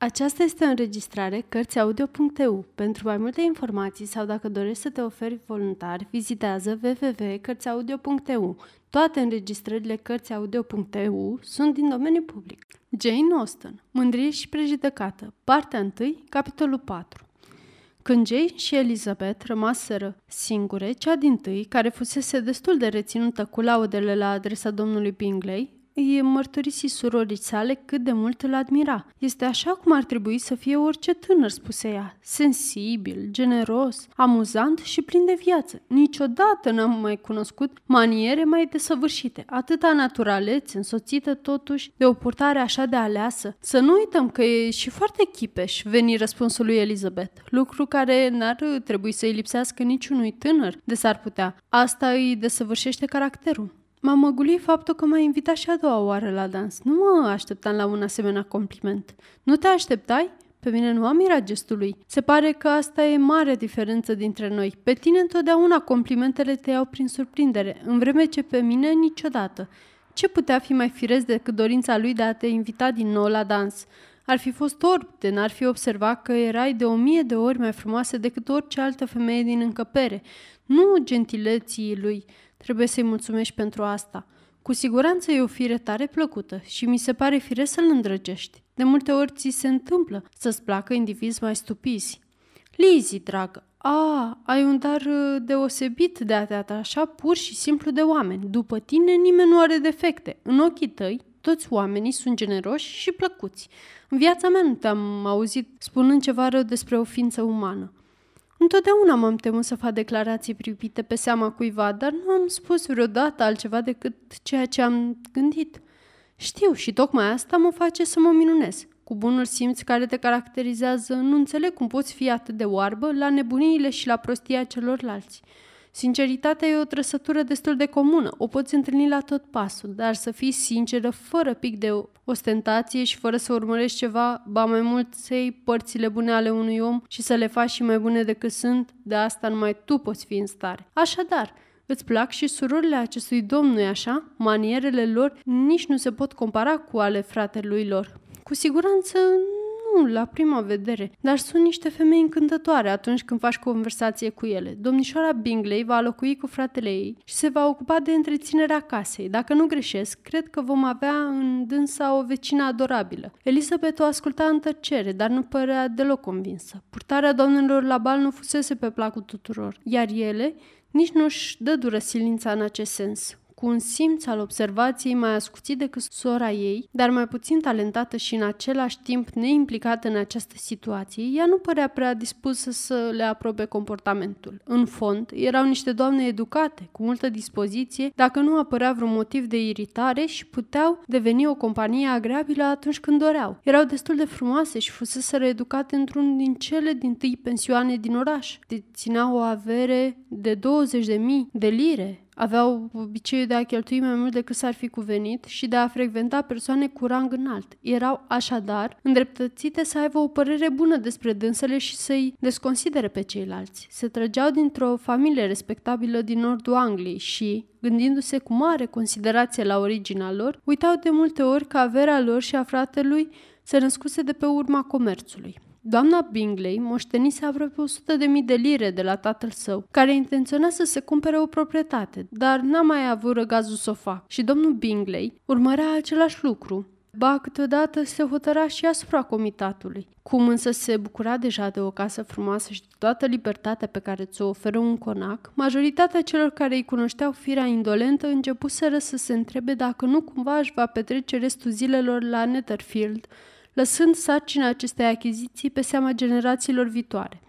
Aceasta este o înregistrare Cărțiaudio.eu. Pentru mai multe informații sau dacă dorești să te oferi voluntar, vizitează www.cărțiaudio.eu. Toate înregistrările Cărțiaudio.eu sunt din domeniu public. Jane Austen, Mândrie și prejudecată, partea 1, capitolul 4 când Jane și Elizabeth rămaseră singure, cea din tâi, care fusese destul de reținută cu laudele la adresa domnului Bingley, îi mărturisi surorii sale cât de mult îl admira. Este așa cum ar trebui să fie orice tânăr, spuse ea. Sensibil, generos, amuzant și plin de viață. Niciodată n-am mai cunoscut maniere mai desăvârșite. Atâta naturalețe, însoțită totuși de o purtare așa de aleasă. Să nu uităm că e și foarte chipeș, veni răspunsul lui Elizabeth. Lucru care n-ar trebui să-i lipsească niciunui tânăr de s-ar putea. Asta îi desăvârșește caracterul. M-a măgulit faptul că m-a invitat și a doua oară la dans. Nu mă așteptam la un asemenea compliment. Nu te așteptai? Pe mine nu am mirat gestul lui. Se pare că asta e mare diferență dintre noi. Pe tine întotdeauna complimentele te iau prin surprindere, în vreme ce pe mine niciodată. Ce putea fi mai firesc decât dorința lui de a te invita din nou la dans? Ar fi fost orb de n-ar fi observat că erai de o mie de ori mai frumoasă decât orice altă femeie din încăpere. Nu gentileții lui, Trebuie să-i mulțumești pentru asta. Cu siguranță e o fire tare plăcută și mi se pare fire să-l îndrăgești. De multe ori ți se întâmplă să-ți placă indivizi mai stupizi. Lizzie, dragă, a, ai un dar uh, deosebit de a te atașa pur și simplu de oameni. După tine nimeni nu are defecte. În ochii tăi, toți oamenii sunt generoși și plăcuți. În viața mea nu te-am auzit spunând ceva rău despre o ființă umană. Întotdeauna m-am temut să fac declarații privite pe seama cuiva, dar nu am spus vreodată altceva decât ceea ce am gândit. Știu și tocmai asta mă face să mă minunez. Cu bunul simț care te caracterizează, nu înțeleg cum poți fi atât de oarbă la nebuniile și la prostia celorlalți. Sinceritatea e o trăsătură destul de comună, o poți întâlni la tot pasul, dar să fii sinceră, fără pic de ostentație și fără să urmărești ceva, ba mai mult să iei părțile bune ale unui om și să le faci și mai bune decât sunt, de asta numai tu poți fi în stare. Așadar, Îți plac și surorile acestui domn, nu așa? Manierele lor nici nu se pot compara cu ale fratelui lor. Cu siguranță nu, la prima vedere, dar sunt niște femei încântătoare atunci când faci conversație cu ele. Domnișoara Bingley va locui cu fratele ei și se va ocupa de întreținerea casei. Dacă nu greșesc, cred că vom avea în dânsa o vecină adorabilă. Elizabeth o asculta în tăcere, dar nu părea deloc convinsă. Purtarea domnilor la bal nu fusese pe placul tuturor, iar ele nici nu-și dă dură silința în acest sens cu un simț al observației mai ascuțit decât sora ei, dar mai puțin talentată și în același timp neimplicată în această situație, ea nu părea prea dispusă să le aprobe comportamentul. În fond, erau niște doamne educate, cu multă dispoziție, dacă nu apărea vreun motiv de iritare și puteau deveni o companie agreabilă atunci când doreau. Erau destul de frumoase și fusese educate într-un din cele din tâi pensioane din oraș. Dețineau o avere de 20.000 de lire, aveau obiceiul de a cheltui mai mult decât s-ar fi cuvenit și de a frecventa persoane cu rang înalt. Erau așadar îndreptățite să aibă o părere bună despre dânsele și să-i desconsidere pe ceilalți. Se trăgeau dintr-o familie respectabilă din nordul Angliei și, gândindu-se cu mare considerație la originea lor, uitau de multe ori că averea lor și a fratelui se născuse de pe urma comerțului. Doamna Bingley moștenise aproape 100 de mii de lire de la tatăl său, care intenționa să se cumpere o proprietate, dar n-a mai avut răgazul să o facă. Și domnul Bingley urmărea același lucru, Ba, câteodată se hotăra și asupra comitatului. Cum însă se bucura deja de o casă frumoasă și de toată libertatea pe care ți-o oferă un conac, majoritatea celor care îi cunoșteau firea indolentă începuseră să se întrebe dacă nu cumva își va petrece restul zilelor la Netherfield, lăsând sarcina acestei achiziții pe seama generațiilor viitoare.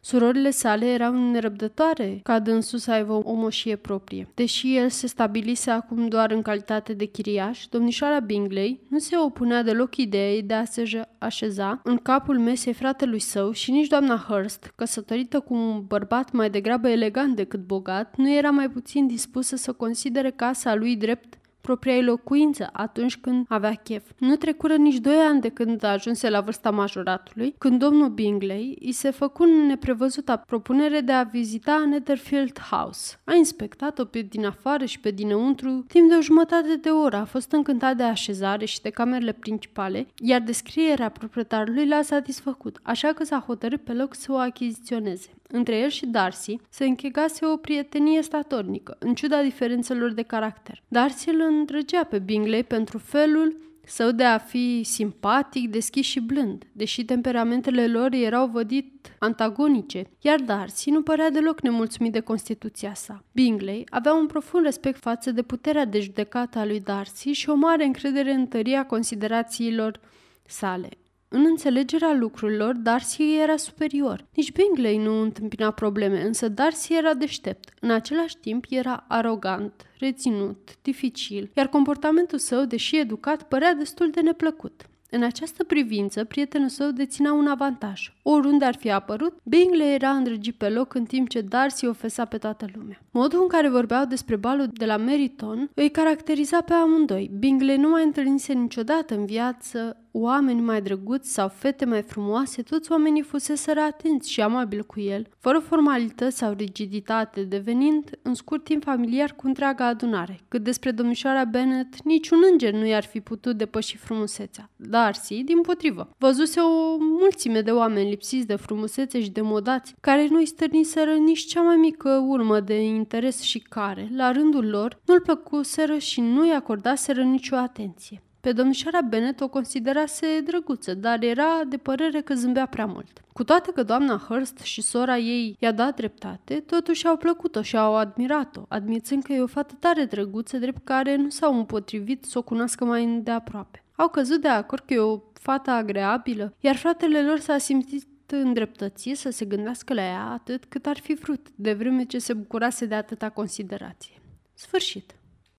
Surorile sale erau nerăbdătoare ca dânsul să aibă o moșie proprie. Deși el se stabilise acum doar în calitate de chiriaș, domnișoara Bingley nu se opunea deloc ideii de a se așeza în capul mesei fratelui său și nici doamna Hurst, căsătorită cu un bărbat mai degrabă elegant decât bogat, nu era mai puțin dispusă să considere casa lui drept propria locuință atunci când avea chef. Nu trecură nici doi ani de când ajunse la vârsta majoratului, când domnul Bingley îi se făcu neprevăzuta propunere de a vizita Netherfield House. A inspectat-o pe din afară și pe dinăuntru timp de o jumătate de oră. A fost încântat de așezare și de camerele principale, iar descrierea proprietarului l-a satisfăcut, așa că s-a hotărât pe loc să o achiziționeze. Între el și Darcy se închegase o prietenie statornică, în ciuda diferențelor de caracter. Darcy îl îndrăgea pe Bingley pentru felul său de a fi simpatic, deschis și blând, deși temperamentele lor erau vădit antagonice, iar Darcy nu părea deloc nemulțumit de constituția sa. Bingley avea un profund respect față de puterea de judecată a lui Darcy și o mare încredere în tăria considerațiilor sale. În înțelegerea lucrurilor, Darcy era superior. Nici Bingley nu întâmpina probleme, însă Darcy era deștept. În același timp, era arogant, reținut, dificil, iar comportamentul său, deși educat, părea destul de neplăcut. În această privință, prietenul său deținea un avantaj. Oriunde ar fi apărut, Bingley era îndrăgit pe loc în timp ce Darcy o fesa pe toată lumea. Modul în care vorbeau despre balul de la Meriton îi caracteriza pe amândoi. Bingley nu mai întâlnise niciodată în viață oameni mai drăguți sau fete mai frumoase, toți oamenii fuseseră atenți și amabili cu el, fără formalități sau rigiditate, devenind în scurt timp familiar cu întreaga adunare. Cât despre domnișoara Bennet, niciun înger nu i-ar fi putut depăși frumusețea. Darcy, din potrivă, văzuse o mulțime de oameni lipsiți de frumusețe și de modați, care nu-i stârniseră nici cea mai mică urmă de interes și care, la rândul lor, nu-l plăcuseră și nu-i acordaseră nicio atenție. Pe domnișoara Bennet o considerase drăguță, dar era de părere că zâmbea prea mult. Cu toate că doamna Hurst și sora ei i-a dat dreptate, totuși au plăcut-o și au admirat-o, admițând că e o fată tare drăguță, drept care nu s-au împotrivit să o cunoască mai îndeaproape. Au căzut de acord că e o fată agreabilă, iar fratele lor s-a simțit îndreptățit să se gândească la ea atât cât ar fi vrut, de vreme ce se bucurase de atâta considerație. Sfârșit.